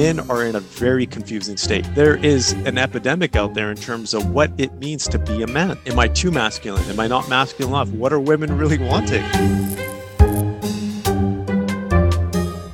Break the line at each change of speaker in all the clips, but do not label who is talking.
men are in a very confusing state. There is an epidemic out there in terms of what it means to be a man. Am I too masculine? Am I not masculine enough? What are women really wanting?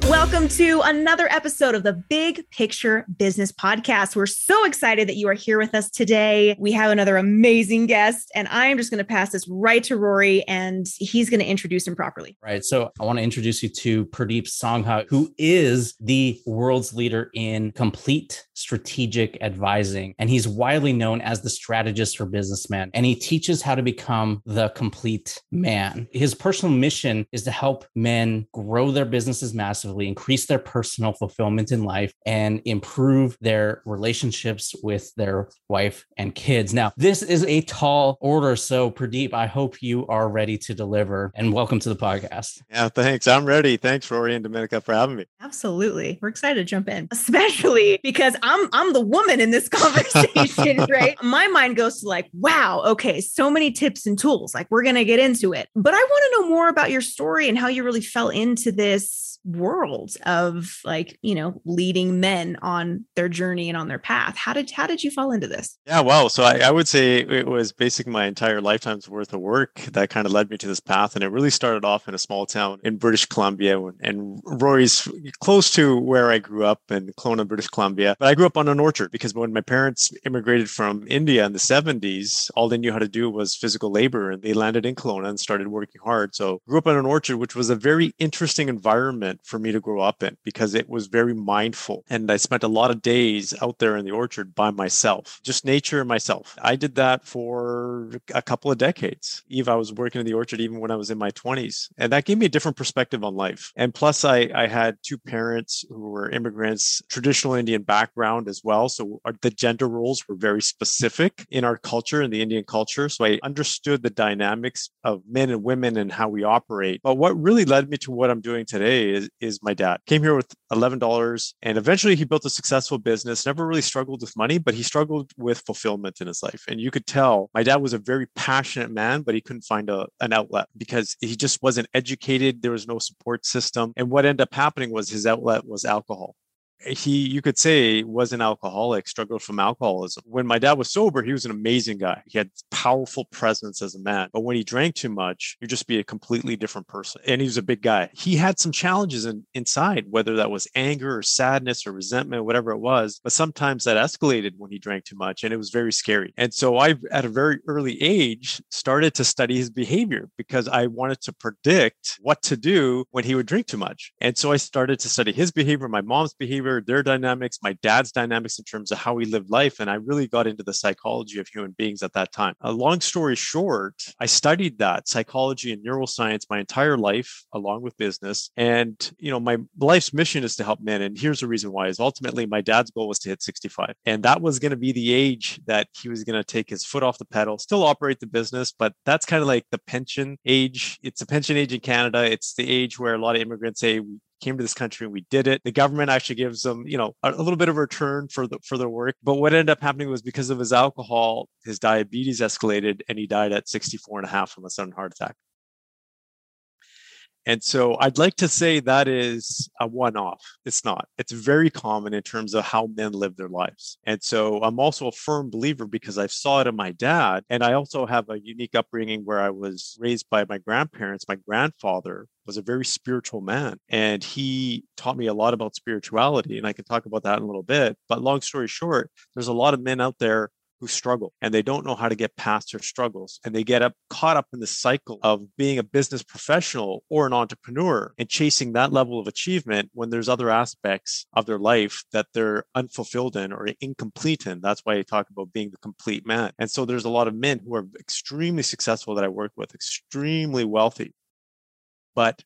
Welcome to another episode of the Big Picture Business Podcast. We're so excited that you are here with us today. We have another amazing guest, and I am just going to pass this right to Rory, and he's going to introduce him properly.
Right. So I want to introduce you to Purdeep Sangha, who is the world's leader in complete strategic advising. And he's widely known as the strategist for businessmen. And he teaches how to become the complete man. His personal mission is to help men grow their businesses massively, increase their personal fulfillment in life, and improve their relationships with their wife and kids. Now, this is a tall order. So, Purdeep, I hope you are ready to deliver. And welcome to the podcast.
Yeah, thanks. I'm ready. Thanks, Rory and Dominica, for having me.
Absolutely. We're excited to jump in, especially because I'm I'm the woman in this conversation, right? My mind goes to like, wow, okay, so many tips and tools. Like we're gonna get into it. But I want to know more about your story and how you really fell into this world of like you know leading men on their journey and on their path. How did how did you fall into this?
Yeah well so I, I would say it was basically my entire lifetime's worth of work that kind of led me to this path and it really started off in a small town in british columbia and rory's close to where i grew up in Kelowna, british columbia but i grew up on an orchard because when my parents immigrated from india in the 70s all they knew how to do was physical labor and they landed in Kelowna and started working hard. So grew up on an orchard which was a very interesting environment for me to grow up in because it was very mindful. And I spent a lot of days out there in the orchard by myself, just nature and myself. I did that for a couple of decades. Eve, I was working in the orchard even when I was in my 20s. And that gave me a different perspective on life. And plus, I, I had two parents who were immigrants, traditional Indian background as well. So our, the gender roles were very specific in our culture, in the Indian culture. So I understood the dynamics of men and women and how we operate. But what really led me to what I'm doing today is is, my dad. Came here with $11 and eventually he built a successful business, never really struggled with money, but he struggled with fulfillment in his life. And you could tell my dad was a very passionate man, but he couldn't find a, an outlet because he just wasn't educated. There was no support system. And what ended up happening was his outlet was alcohol he you could say was an alcoholic struggled from alcoholism. When my dad was sober he was an amazing guy. He had powerful presence as a man. But when he drank too much you'd just be a completely different person. And he was a big guy. He had some challenges in, inside whether that was anger or sadness or resentment whatever it was. But sometimes that escalated when he drank too much and it was very scary. And so i at a very early age started to study his behavior because i wanted to predict what to do when he would drink too much. And so i started to study his behavior my mom's behavior their dynamics, my dad's dynamics in terms of how we lived life. And I really got into the psychology of human beings at that time. A long story short, I studied that psychology and neuroscience my entire life, along with business. And, you know, my life's mission is to help men. And here's the reason why is ultimately my dad's goal was to hit 65. And that was going to be the age that he was going to take his foot off the pedal, still operate the business, but that's kind of like the pension age. It's a pension age in Canada. It's the age where a lot of immigrants say came to this country and we did it. The government actually gives them, you know, a, little bit of return for the for their work. But what ended up happening was because of his alcohol, his diabetes escalated and he died at 64 and a half from a sudden heart attack. And so I'd like to say that is a one off. It's not. It's very common in terms of how men live their lives. And so I'm also a firm believer because I saw it in my dad. And I also have a unique upbringing where I was raised by my grandparents. My grandfather was a very spiritual man and he taught me a lot about spirituality. And I can talk about that in a little bit. But long story short, there's a lot of men out there who struggle and they don't know how to get past their struggles and they get up caught up in the cycle of being a business professional or an entrepreneur and chasing that level of achievement when there's other aspects of their life that they're unfulfilled in or incomplete in. That's why i talk about being the complete man. And so there's a lot of men who are extremely successful that i work with extremely wealthy. But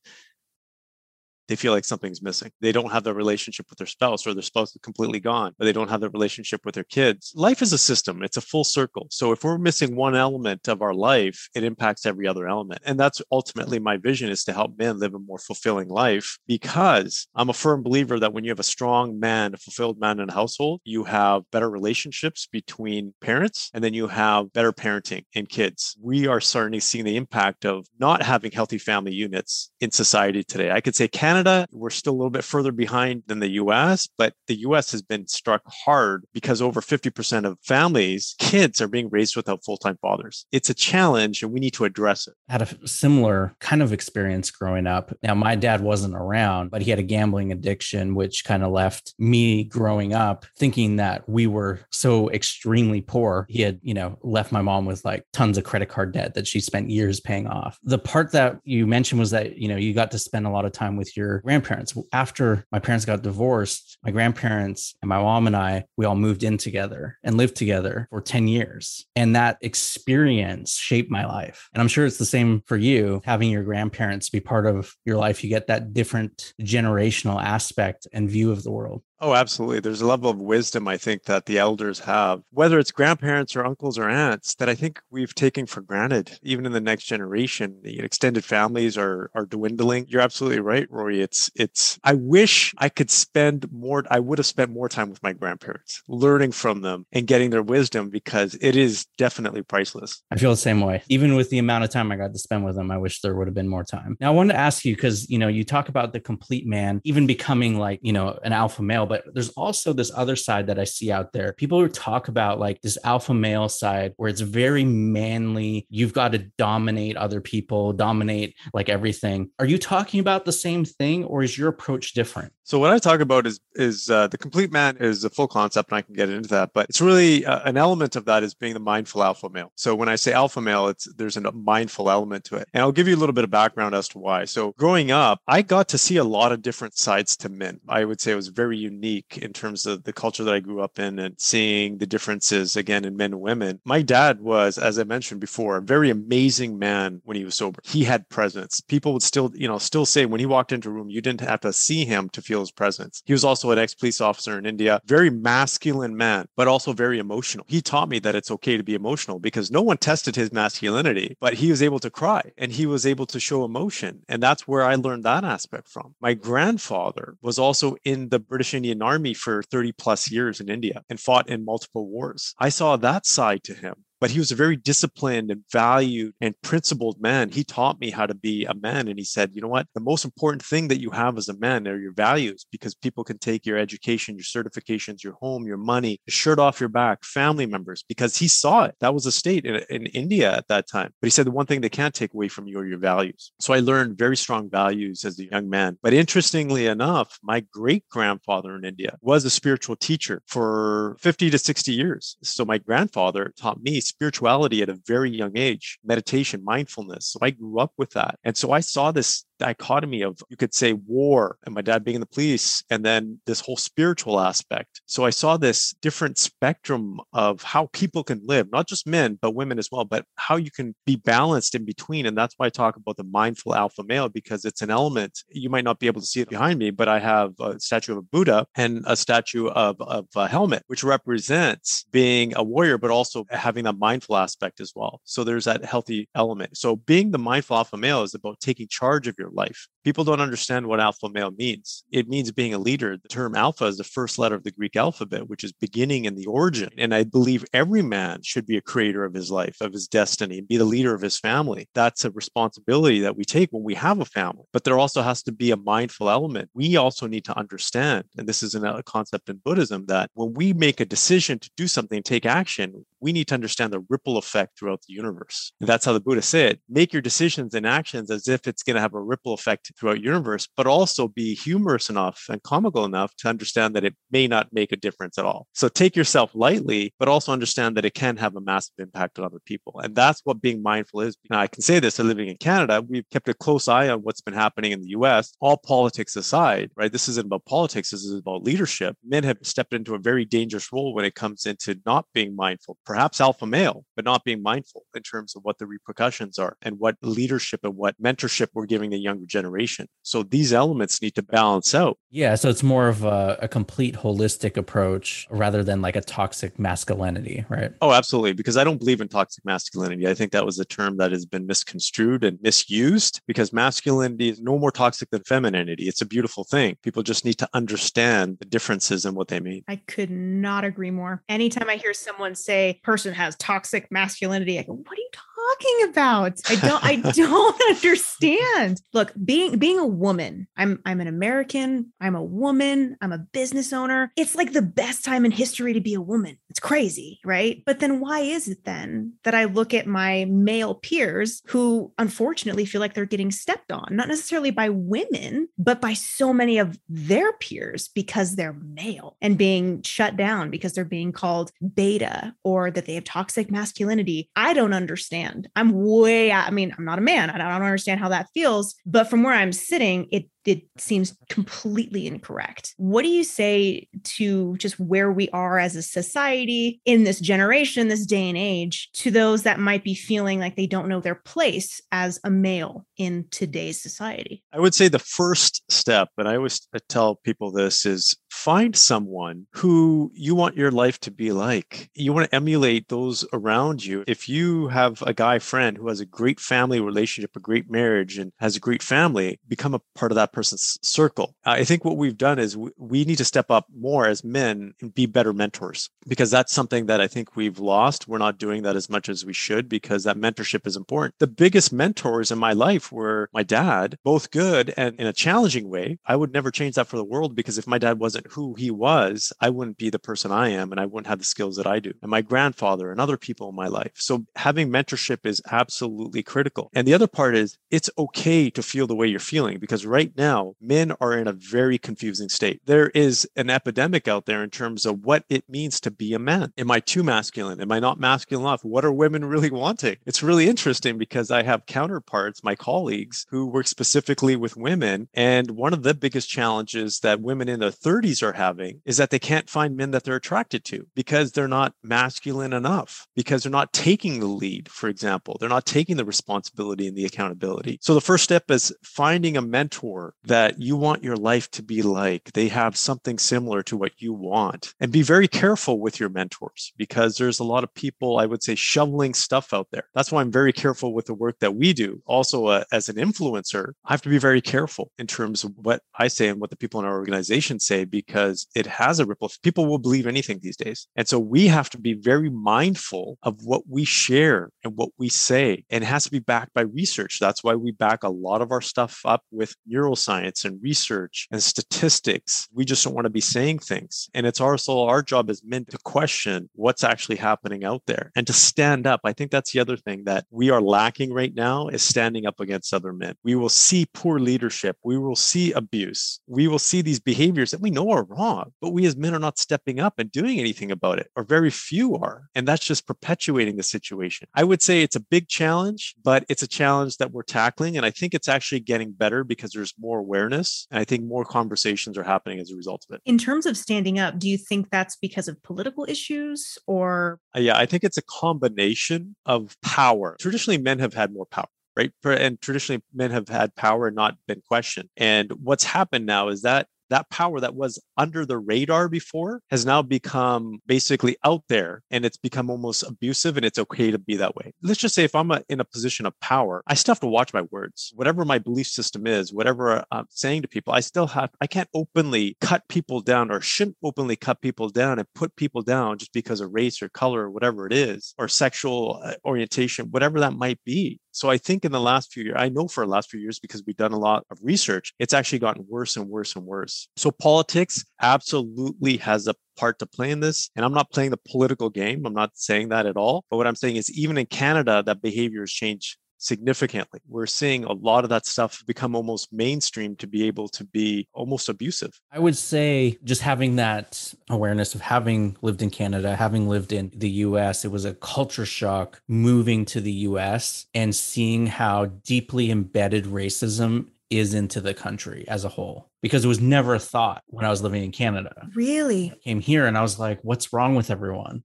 they feel like something's missing. They don't have the relationship with their spouse or their spouse is completely gone, but they don't have the relationship with their kids. Life is a system, it's a full circle. So if we're missing one element of our life, it impacts every other element. And that's ultimately my vision is to help men live a more fulfilling life because I'm a firm believer that when you have a strong man, a fulfilled man in a household, you have better relationships between parents and then you have better parenting in kids. We are starting to see the impact of not having healthy family units in society today. I could say Canada Canada, we're still a little bit further behind than the US, but the US has been struck hard because over 50% of families, kids are being raised without full time fathers. It's a challenge and we need to address it.
I had a similar kind of experience growing up. Now, my dad wasn't around, but he had a gambling addiction, which kind of left me growing up thinking that we were so extremely poor. He had, you know, left my mom with like tons of credit card debt that she spent years paying off. The part that you mentioned was that, you know, you got to spend a lot of time with your grandparents. After my parents got divorced, my grandparents and my mom and I, we all moved in together and lived together for 10 years. And that experience shaped my life. And I'm sure it's the same for you having your grandparents be part of your life. You get that different generational aspect and view of the world.
Oh, absolutely. There's a level of wisdom I think that the elders have, whether it's grandparents or uncles or aunts, that I think we've taken for granted, even in the next generation. The extended families are are dwindling. You're absolutely right, Rory. It's it's I wish I could spend more I would have spent more time with my grandparents, learning from them and getting their wisdom because it is definitely priceless.
I feel the same way. Even with the amount of time I got to spend with them, I wish there would have been more time. Now I wanted to ask you because you know, you talk about the complete man, even becoming like, you know, an alpha male but there's also this other side that I see out there. People who talk about like this alpha male side where it's very manly. You've got to dominate other people, dominate like everything. Are you talking about the same thing or is your approach different?
So what I talk about is is uh, the complete man is a full concept, and I can get into that. But it's really uh, an element of that is being the mindful alpha male. So when I say alpha male, it's there's a mindful element to it, and I'll give you a little bit of background as to why. So growing up, I got to see a lot of different sides to men. I would say it was very unique in terms of the culture that I grew up in and seeing the differences again in men and women. My dad was, as I mentioned before, a very amazing man when he was sober. He had presence. People would still, you know, still say when he walked into a room, you didn't have to see him to feel his presence. He was also an ex police officer in India, very masculine man, but also very emotional. He taught me that it's okay to be emotional because no one tested his masculinity, but he was able to cry and he was able to show emotion. And that's where I learned that aspect from. My grandfather was also in the British Indian Army for 30 plus years in India and fought in multiple wars. I saw that side to him but he was a very disciplined and valued and principled man. He taught me how to be a man. And he said, you know what? The most important thing that you have as a man are your values because people can take your education, your certifications, your home, your money, the shirt off your back, family members, because he saw it. That was a state in, in India at that time. But he said, the one thing they can't take away from you are your values. So I learned very strong values as a young man. But interestingly enough, my great grandfather in India was a spiritual teacher for 50 to 60 years. So my grandfather taught me spirituality at a very young age, meditation, mindfulness. So I grew up with that. And so I saw this dichotomy of, you could say, war and my dad being in the police, and then this whole spiritual aspect. So I saw this different spectrum of how people can live, not just men, but women as well, but how you can be balanced in between. And that's why I talk about the mindful alpha male, because it's an element. You might not be able to see it behind me, but I have a statue of a Buddha and a statue of, of a helmet, which represents being a warrior, but also having that mindful aspect as well. So there's that healthy element. So being the mindful alpha male is about taking charge of your life. People don't understand what alpha male means. It means being a leader. The term alpha is the first letter of the Greek alphabet, which is beginning and the origin. And I believe every man should be a creator of his life, of his destiny, and be the leader of his family. That's a responsibility that we take when we have a family. But there also has to be a mindful element. We also need to understand, and this is a concept in Buddhism, that when we make a decision to do something, take action, we need to understand the ripple effect throughout the universe. And that's how the Buddha said, make your decisions and actions as if it's going to have a ripple effect throughout universe, but also be humorous enough and comical enough to understand that it may not make a difference at all. So take yourself lightly, but also understand that it can have a massive impact on other people. And that's what being mindful is. Now, I can say this, living in Canada, we've kept a close eye on what's been happening in the US, all politics aside, right? This isn't about politics, this is about leadership. Men have stepped into a very dangerous role when it comes into not being mindful, perhaps alpha male, but not being mindful in terms of what the repercussions are and what leadership and what mentorship we're giving the younger generation. So these elements need to balance out.
Yeah. So it's more of a, a, complete holistic approach rather than like a toxic masculinity, right?
Oh, absolutely. Because I don't believe in toxic masculinity. I think that was a term that has been misconstrued and misused because masculinity is no more toxic than femininity. It's a beautiful thing. People just need to understand the differences and what they mean.
I could not agree more. Anytime I hear someone say person has toxic masculinity, I go, what are you talking talking about? I don't I don't understand. Look, being being a woman, I'm I'm an American, I'm a woman, I'm a business owner. It's like the best time in history to be a woman. It's crazy, right? But then why is it then that I look at my male peers who unfortunately feel like they're getting stepped on, not necessarily by women, but by so many of their peers because they're male and being shut down because they're being called beta or that they have toxic masculinity. I don't understand. I'm way out. I mean, I'm not a man. I don't understand how that feels. But from where I'm sitting, it it seems completely incorrect. What do you say to just where we are as a society in this generation, this day and age, to those that might be feeling like they don't know their place as a male in today's society?
I would say the first step, and I always tell people this, is find someone who you want your life to be like. You want to emulate those around you. If you have a guy friend who has a great family relationship, a great marriage, and has a great family, become a part of that person's circle. I think what we've done is we need to step up more as men and be better mentors because that's something that I think we've lost. We're not doing that as much as we should because that mentorship is important. The biggest mentors in my life were my dad, both good and in a challenging way. I would never change that for the world because if my dad wasn't who he was, I wouldn't be the person I am and I wouldn't have the skills that I do. And my grandfather and other people in my life. So having mentorship is absolutely critical. And the other part is it's okay to feel the way you're feeling because right now, men are in a very confusing state. There is an epidemic out there in terms of what it means to be a man. Am I too masculine? Am I not masculine enough? What are women really wanting? It's really interesting because I have counterparts, my colleagues, who work specifically with women. And one of the biggest challenges that women in their 30s are having is that they can't find men that they're attracted to because they're not masculine enough, because they're not taking the lead, for example. They're not taking the responsibility and the accountability. So the first step is finding a mentor that you want your life to be like. They have something similar to what you want. And be very careful with your mentors because there's a lot of people, I would say, shoveling stuff out there. That's why I'm very careful with the work that we do. Also, uh, as an influencer, I have to be very careful in terms of what I say and what the people in our organization say because it has a ripple. People will believe anything these days. And so we have to be very mindful of what we share and what we say. And it has to be backed by research. That's why we back a lot of our stuff up with neuroscience and research and statistics. We just don't want to be saying things. And it's also our job as men to question what's actually happening out there and to stand up. I think that's the other thing that we are lacking right now is standing up against other men. We will see poor leadership. We will see abuse. We will see these behaviors that we know are wrong, but we as men are not stepping up and doing anything about it, or very few are. And that's just perpetuating the situation. I would say it's a big challenge, but it's a challenge that we're tackling. And I think it's actually getting better because there's more awareness. And I think more conversations are happening as a result of it.
In terms of standing up, do you think that's because of political issues or?
Uh, yeah, I think it's a combination of power. Traditionally, men have had more power right? And traditionally, men have had power and not been questioned. And what's happened now is that that power that was under the radar before has now become basically out there and it's become almost abusive and it's okay to be that way. Let's just say if I'm a, in a position of power, I still have to watch my words. Whatever my belief system is, whatever I'm saying to people, I still have, I can't openly cut people down or shouldn't openly cut people down and put people down just because of race or color or whatever it is, or sexual uh, orientation, whatever that might be. So I think in the last few years, I know for the last few years because we've done a lot of research, it's actually gotten worse and worse and worse. So politics absolutely has a part to play in this. And I'm not playing the political game. I'm not saying that at all. But what I'm saying is even in Canada, that behavior has changed significantly. We're seeing a lot of that stuff become almost mainstream to be able to be almost abusive.
I would say just having that awareness of having lived in Canada, having lived in the US, it was a culture shock moving to the US and seeing how deeply embedded racism is into the country as a whole because it was never a thought when I was living in Canada.
Really?
I came here and I was like, what's wrong with everyone?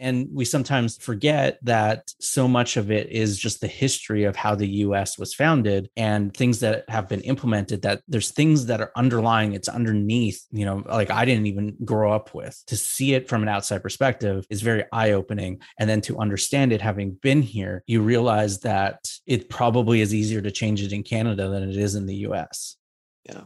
And we sometimes forget that so much of it is just the history of how the US was founded and things that have been implemented, that there's things that are underlying, it's underneath, you know, like I didn't even grow up with. To see it from an outside perspective is very eye opening. And then to understand it, having been here, you realize that it probably is easier to change it in Canada than it is in the US.
Yeah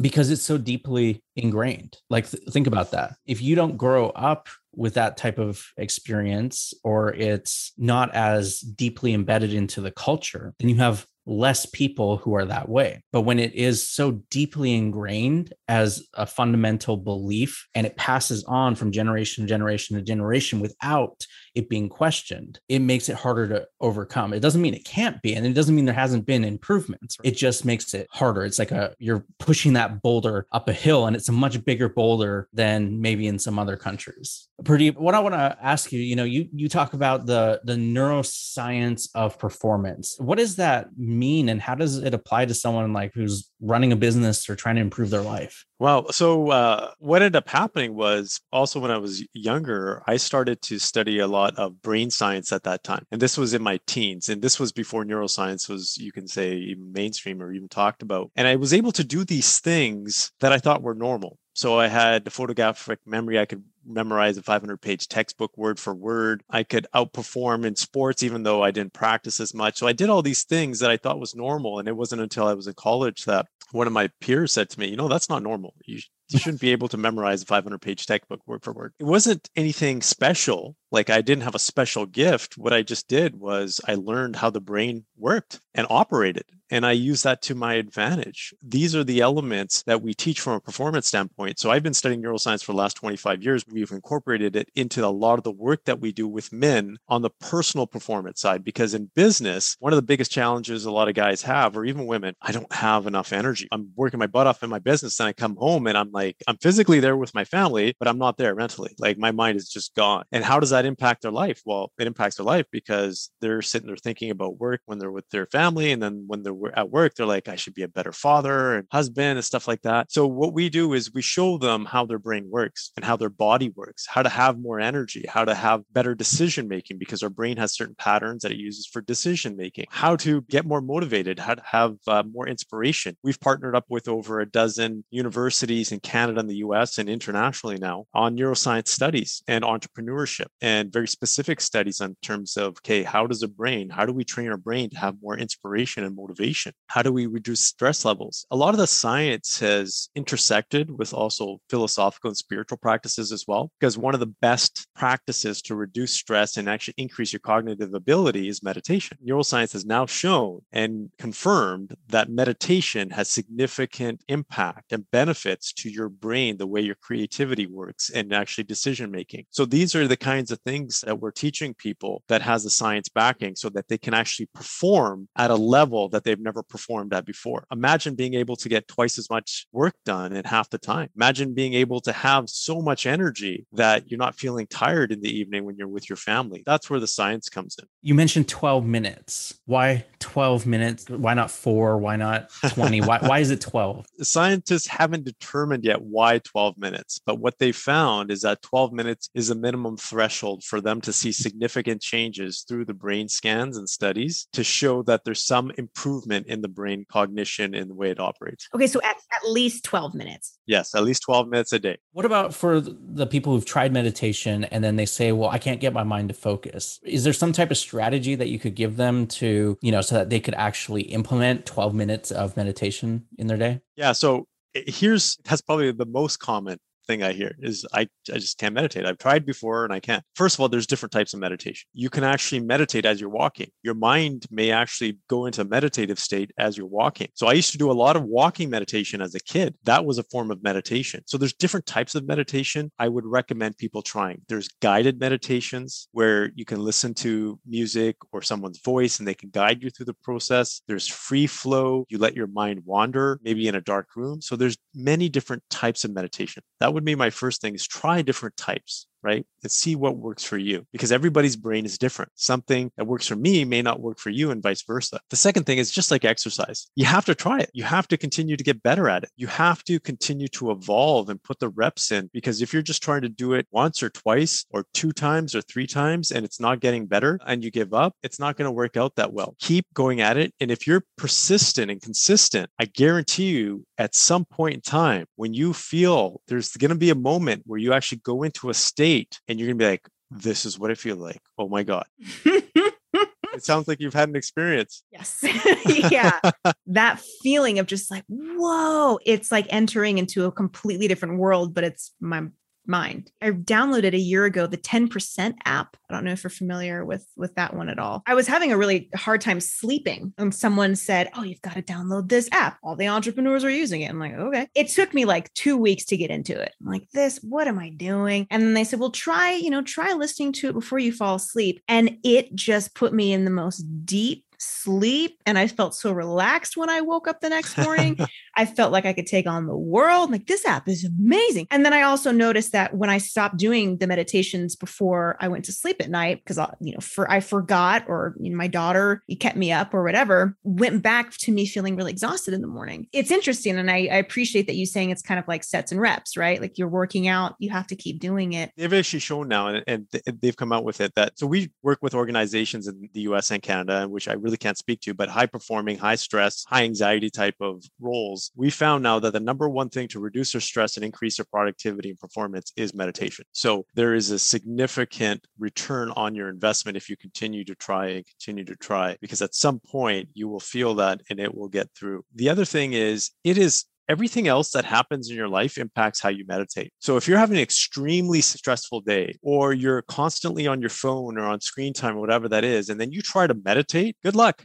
because it's so deeply ingrained. Like, th- think about that. If you don't grow up with that type of experience or it's not as deeply embedded into the culture, then you have less people who are that way. But when it is so deeply ingrained as a fundamental belief and it passes on from generation to generation to generation without it being questioned, it makes it harder to overcome. It doesn't mean it can't be, and it doesn't mean there hasn't been improvements. It just makes it harder. It's like a you're pushing that boulder up a hill, and it's a much bigger boulder than maybe in some other countries. Purdeep, what I want to ask you, you know, you you talk about the the neuroscience of performance. What does that mean, and how does it apply to someone like who's running a business or trying to improve their life?
Well, so uh, what ended up happening was also when I was younger, I started to study a lot of brain science at that time. And this was in my teens. And this was before neuroscience was, you can say, mainstream or even talked about. And I was able to do these things that I thought were normal. So I had photographic memory. I could memorize a 500 page textbook word for word. I could outperform in sports, even though I didn't practice as much. So I did all these things that I thought was normal. And it wasn't until I was in college that one of my peers said to me, you know, that's not normal. You, you shouldn't be able to memorize a 500 page textbook word for word. It wasn't anything special. Like I didn't have a special gift. What I just did was I learned how the brain worked and operated and I use that to my advantage. These are the elements that we teach from a performance standpoint. So I've been studying neuroscience for the last 25 years. We've incorporated it into a lot of the work that we do with men on the personal performance side, because in business, one of the biggest challenges a lot of guys have, or even women, I don't have enough energy. I'm working my butt off in my business and I come home and I'm like, I'm physically there with my family, but I'm not there mentally. Like my mind is just gone. And how does that impact their life? Well, it impacts their life because they're sitting there thinking about work when they're with their family. And then when they're at work, they're like, I should be a better father and husband and stuff like that. So what we do is we show them how their brain works and how their body works, how to have more energy, how to have better decision making because our brain has certain patterns that it uses for decision making, how to get more motivated, how to have uh, more inspiration. We've partnered up with over a dozen universities in Canada and the US and internationally now on neuroscience studies and entrepreneurship and very specific studies on terms of, okay, how does a brain, how do we train our brain to have more inspiration and motivation? How do we reduce stress levels? A lot of the science has intersected with also philosophical and spiritual practices as well, because one of the best practices to reduce stress and actually increase your cognitive ability is meditation. Neuroscience has now shown and confirmed that meditation has significant impact and benefits to your brain, the way your creativity works and actually decision making. So these are the kinds of things that we're teaching people that has the science backing so that they can actually perform at a level that they've never performed at before. Imagine being able to get twice as much work done in half the time. Imagine being able to have so much energy that you're not feeling tired in the evening when you're with your family. That's where the science comes in.
You mentioned 12 minutes. Why 12 minutes? Why not four? Why not 20? why, why is it 12?
Scientists haven't determined yet why 12 minutes, but what they found is that 12 minutes is a minimum threshold for them to see significant changes through the brain scans and studies to show that there's some improvement in the brain cognition and the way it operates.
Okay, so at, at least 12 minutes.
Yes, at least 12 minutes a day.
What about for the people who've tried meditation and then they say, well, I can't get my mind to focus? Is there some type of strategy that you could give them to, you know, so that they could actually implement 12 minutes of meditation in their day?
Yeah. So eh, here's that's probably the most common thing I hear is I, I just can't meditate. I've tried before and I can't. First of all, there's different types of meditation. You can actually meditate as you're walking. Your mind may actually go into a meditative state as you're walking. So I used to do a lot of walking meditation as a kid. That was a form of meditation. So there's different types of meditation I would recommend people trying. There's guided meditations where you can listen to music or someone's voice and they can guide you through the process. There's free flow. You let your mind wander, maybe in a dark room. So there's many different types of meditation. That would be my first thing is try different types right? And see what works for you because everybody's brain is different. Something that works for me may not work for you and vice versa. The second thing is just like exercise. You have to try it. You have to continue to get better at it. You have to continue to evolve and put the reps in because if you're just trying to do it once or twice or two times or three times and it's not getting better and you give up, it's not going to work out that well. Keep going at it. And if you're persistent and consistent, I guarantee you at some point in time when you feel there's going to be a moment where you actually go into a state state and you're going to be like, this is what I feel like. Oh my God. it sounds like you've had an experience.
Yes. yeah. that feeling of just like, whoa, it's like entering into a completely different world, but it's my mind. I downloaded a year ago the 10% app. I don't know if you're familiar with with that one at all. I was having a really hard time sleeping and someone said, "Oh, you've got to download this app. All the entrepreneurs are using it." I'm like, "Okay." It took me like 2 weeks to get into it. I'm like, "This, what am I doing?" And then they said, "Well, try, you know, try listening to it before you fall asleep." And it just put me in the most deep sleep and I felt so relaxed when I woke up the next morning. I felt like I could take on the world. Like this app is amazing. And then I also noticed that when I stopped doing the meditations before I went to sleep at night, because uh, you know, for I forgot or you know, my daughter he kept me up or whatever, went back to me feeling really exhausted in the morning. It's interesting. And I, I appreciate that you saying it's kind of like sets and reps, right? Like you're working out, you have to keep doing it.
They've actually shown now, and, and they've come out with it that so we work with organizations in the US and Canada, which I really can't speak to, but high performing, high stress, high anxiety type of roles we found now that the number one thing to reduce their stress and increase their productivity and performance is meditation. So there is a significant return on your investment if you continue to try and continue to try, because at some point you will feel that and it will get through. The other thing is, it is everything else that happens in your life impacts how you meditate. So if you're having an extremely stressful day or you're constantly on your phone or on screen time or whatever that is, and then you try to meditate, good luck.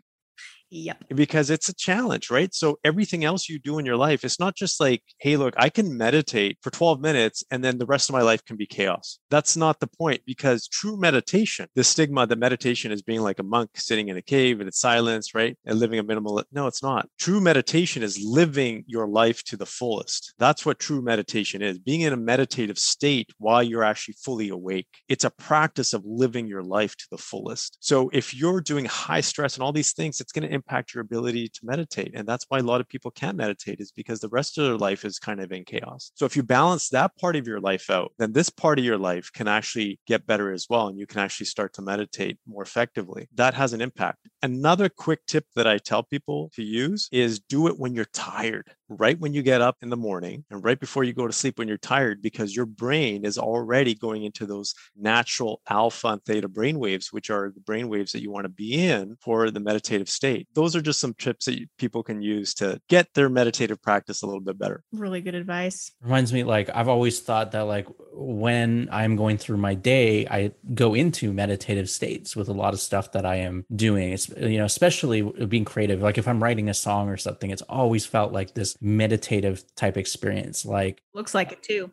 Yep.
Because it's a challenge, right? So everything else you do in your life, it's not just like, hey, look, I can meditate for 12 minutes and then the rest of my life can be chaos. That's not the point because true meditation, the stigma that meditation is being like a monk sitting in a cave and it's silence, right? And living a minimal. No, it's not. True meditation is living your life to the fullest. That's what true meditation is being in a meditative state while you're actually fully awake. It's a practice of living your life to the fullest. So if you're doing high stress and all these things, it's going to impact your ability to meditate. And that's why a lot of people can't meditate is because the rest of their life is kind of in chaos. So if you balance that part of your life out, then this part of your life can actually get better as well. And you can actually start to meditate more effectively. That has an impact. Another quick tip that I tell people to use is do it when you're tired right when you get up in the morning and right before you go to sleep when you're tired because your brain is already going into those natural alpha and theta brain waves which are the brain waves that you want to be in for the meditative state. Those are just some tips that people can use to get their meditative practice a little bit better.
Really good advice.
Reminds me like i've always thought that like when i'm going through my day i go into meditative states with a lot of stuff that i am doing it's you know especially being creative like if i'm writing a song or something it's always felt like this meditative type experience. Like
looks like it too.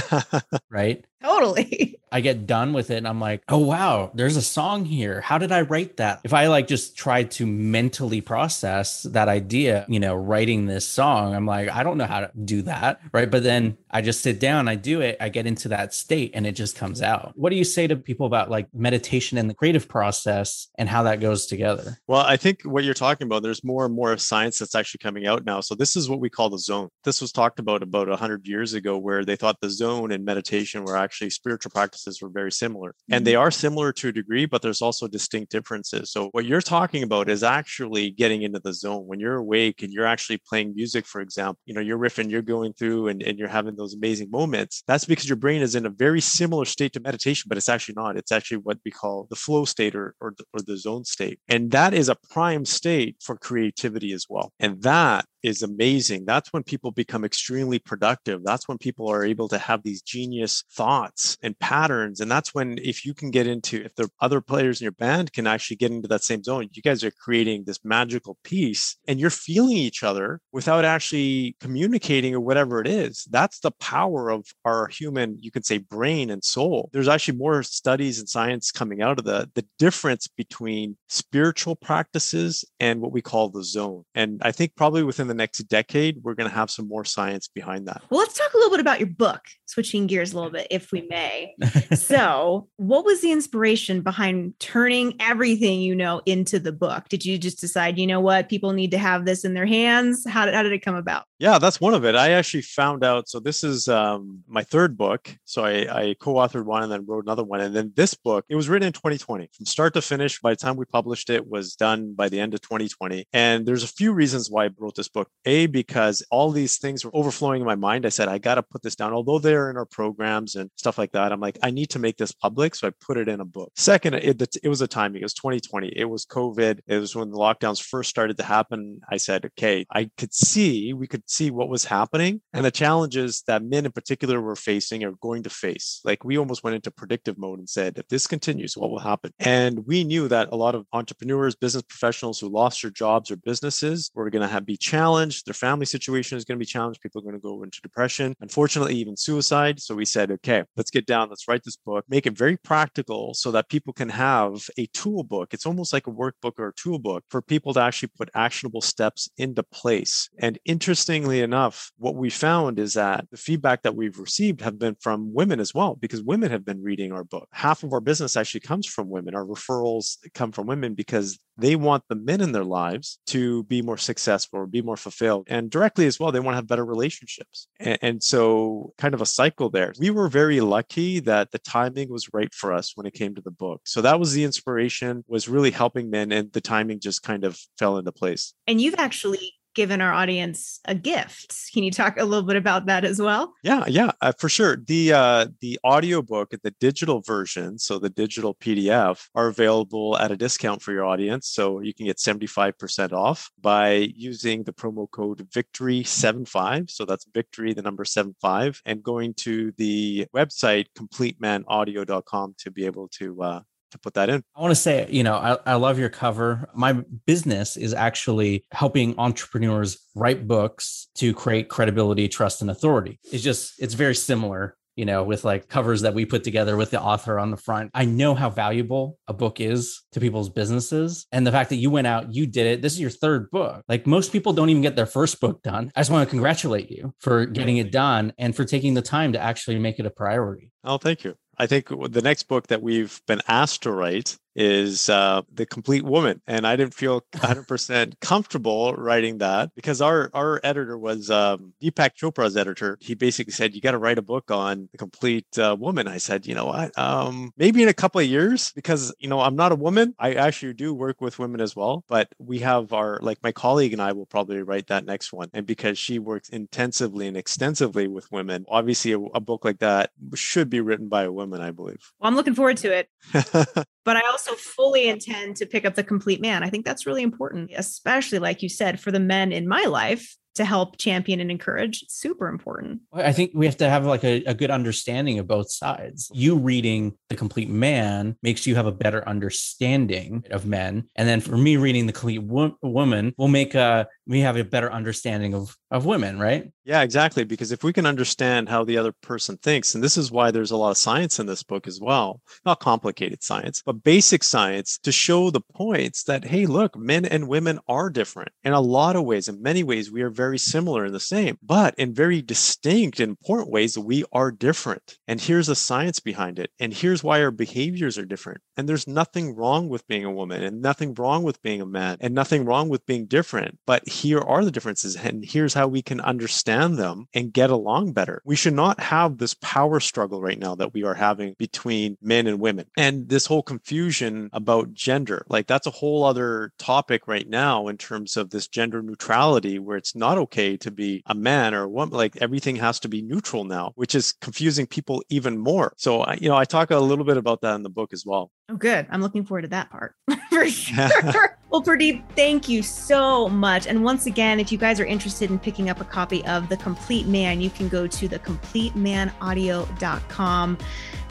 right?
Totally.
I get done with it and I'm like, oh wow, there's a song here. How did I write that? If I like just tried to mentally process that idea, you know, writing this song, I'm like, I don't know how to do that. Right. But then I just sit down, I do it, I get into that state and it just comes out. What do you say to people about like meditation and the creative process and how that goes together?
Well, I think what you're talking about, there's more and more science that's actually coming out now. So this is what we call the zone. This was talked about about 100 years ago, where they thought the zone and meditation were actually spiritual practices were very similar. And they mm-hmm. are similar to a degree, but there's also distinct differences. So what you're talking about is actually getting into the zone. When you're awake and you're actually playing music, for example, you know, you're riffing, you're going through and, and you're having those amazing moments. That's because your brain is in a very similar state to meditation, but it's actually not. It's actually what we call the flow state or, or, or the zone state. And that is a prime state for creativity as well. And that is amazing. That's when people become extremely productive. That's when people are able to have these genius thoughts and patterns. And that's when, if you can get into, if the other players in your band can actually get into that same zone, you guys are creating this magical piece and you're feeling each other without actually communicating or whatever it is. That's the power of our human, you could say, brain and soul. There's actually more studies and science coming out of the, the difference between spiritual practices and what we call the zone. And I think probably within the the next decade, we're going to have some more science behind that.
Well, let's talk a little bit about your book, switching gears a little bit, if we may. so, what was the inspiration behind turning everything you know into the book? Did you just decide, you know what, people need to have this in their hands? How did, how did it come about?
Yeah, that's one of it. I actually found out. So, this is um, my third book. So, I, I co authored one and then wrote another one. And then this book, it was written in 2020 from start to finish. By the time we published it, was done by the end of 2020. And there's a few reasons why I wrote this book A, because all these things were overflowing in my mind. I said, I got to put this down. Although they're in our programs and stuff like that, I'm like, I need to make this public. So I put it in a book. Second, it, it was a timing. It was 2020. It was COVID. It was when the lockdowns first started to happen. I said, okay, I could see, we could see what was happening and the challenges that men in particular were facing or going to face. Like we almost went into predictive mode and said, if this continues, what will happen? And we knew that a lot of entrepreneurs, business professionals who lost their jobs or businesses were going to have be challenged. Their family situation is going to be challenged. People are going to go into depression. Unfortunately, even suicide. So we said, okay, let's get down. Let's write this book, make it very practical so that people can have a tool book. It's almost like a workbook or a tool book for people to actually put actionable steps into place. And interestingly enough, what we found is that the feedback that we've received have been from women as well, because women have been reading our book. Half of our business actually comes from women. Our referrals come from women because they want the men in their lives to be more successful or be more fulfilled. And directly as well, they want to have better relationships. And, and, so, kind of a cycle there. We were very lucky that the timing was right for us when it came to the book. So that was the inspiration, was really helping men, and the timing just kind of fell into place.
And you've actually given our audience a gift. Can you talk a little bit about that as well?
Yeah, yeah, uh, for sure. The uh, the audiobook and the digital version, so the digital PDF, are available at a discount for your audience. So you can get 75% off by using the promo code Victory75. So that's Victory, the number 75, and going to the website completemanaudio.com to be able to uh, to put that in.
I want to say, you know, I, I love your cover. My business is actually helping entrepreneurs write books to create credibility, trust, and authority. It's just, it's very similar you know, with like covers that we put together with the author on the front. I know how valuable a book is to people's businesses. And the fact that you went out, you did it. This is your third book. Like most people don't even get their first book done. I just want to congratulate you for getting it done and for taking the time to actually make it a priority.
Oh, thank you. I think the next book that we've been asked to write is uh, the complete woman and i didn't feel 100% comfortable writing that because our our editor was um, deepak chopra's editor. He basically said you got to write a book on the complete uh, woman. I said you know what? Um, maybe in a couple of years because you know i'm not a woman. I actually do work with women as well but we have our like my colleague and i will probably write that next one. And because she works intensively and extensively with women obviously a, a book like that should be written by a woman i believe.
Well i'm looking forward to it but I also fully intend to pick up the complete man. I think that's really important, especially like you said, for the men in my life to help champion and encourage. Super important.
I think we have to have like a, a, good understanding of both sides. You reading The Complete Man makes you have a better understanding of men. And then for me reading The Complete wo- Woman will make uh, a, we have a better understanding of of women, right?
Yeah, exactly. Because if we can understand how the other person thinks, and this is why there's a lot of science in this book as well, not complicated science, but basic science to show the points that, hey, look, men and women are different in a lot of ways. In many ways, we are very similar and the same, but in very distinct and important ways, we are different. And here's the science behind it. And here's why our behaviors are different. And there's nothing wrong with being a woman and nothing wrong with being a man and nothing wrong with being different. But here are the differences. And here's how we can understand them and get along better. We should not have this power struggle right now that we are having between men and women and this whole confusion about gender. Like that's a whole other topic right now in terms of this gender neutrality, where it's not okay to be a man or a woman. Like everything has to be neutral now, which is confusing people even more. So, you know, I talk a little bit about that in the book as well.
Oh, good. I'm looking forward to that part for sure. well, Purdeep, thank you so much. And once again, if you guys are interested in picking up a copy of The Complete Man, you can go to thecompletemanaudio.com.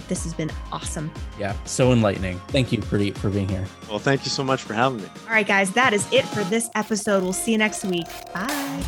This has been awesome.
Yeah, so enlightening. Thank you, Purdeep, for being here.
Well, thank you so much for having me.
All right, guys, that is it for this episode. We'll see you next week. Bye.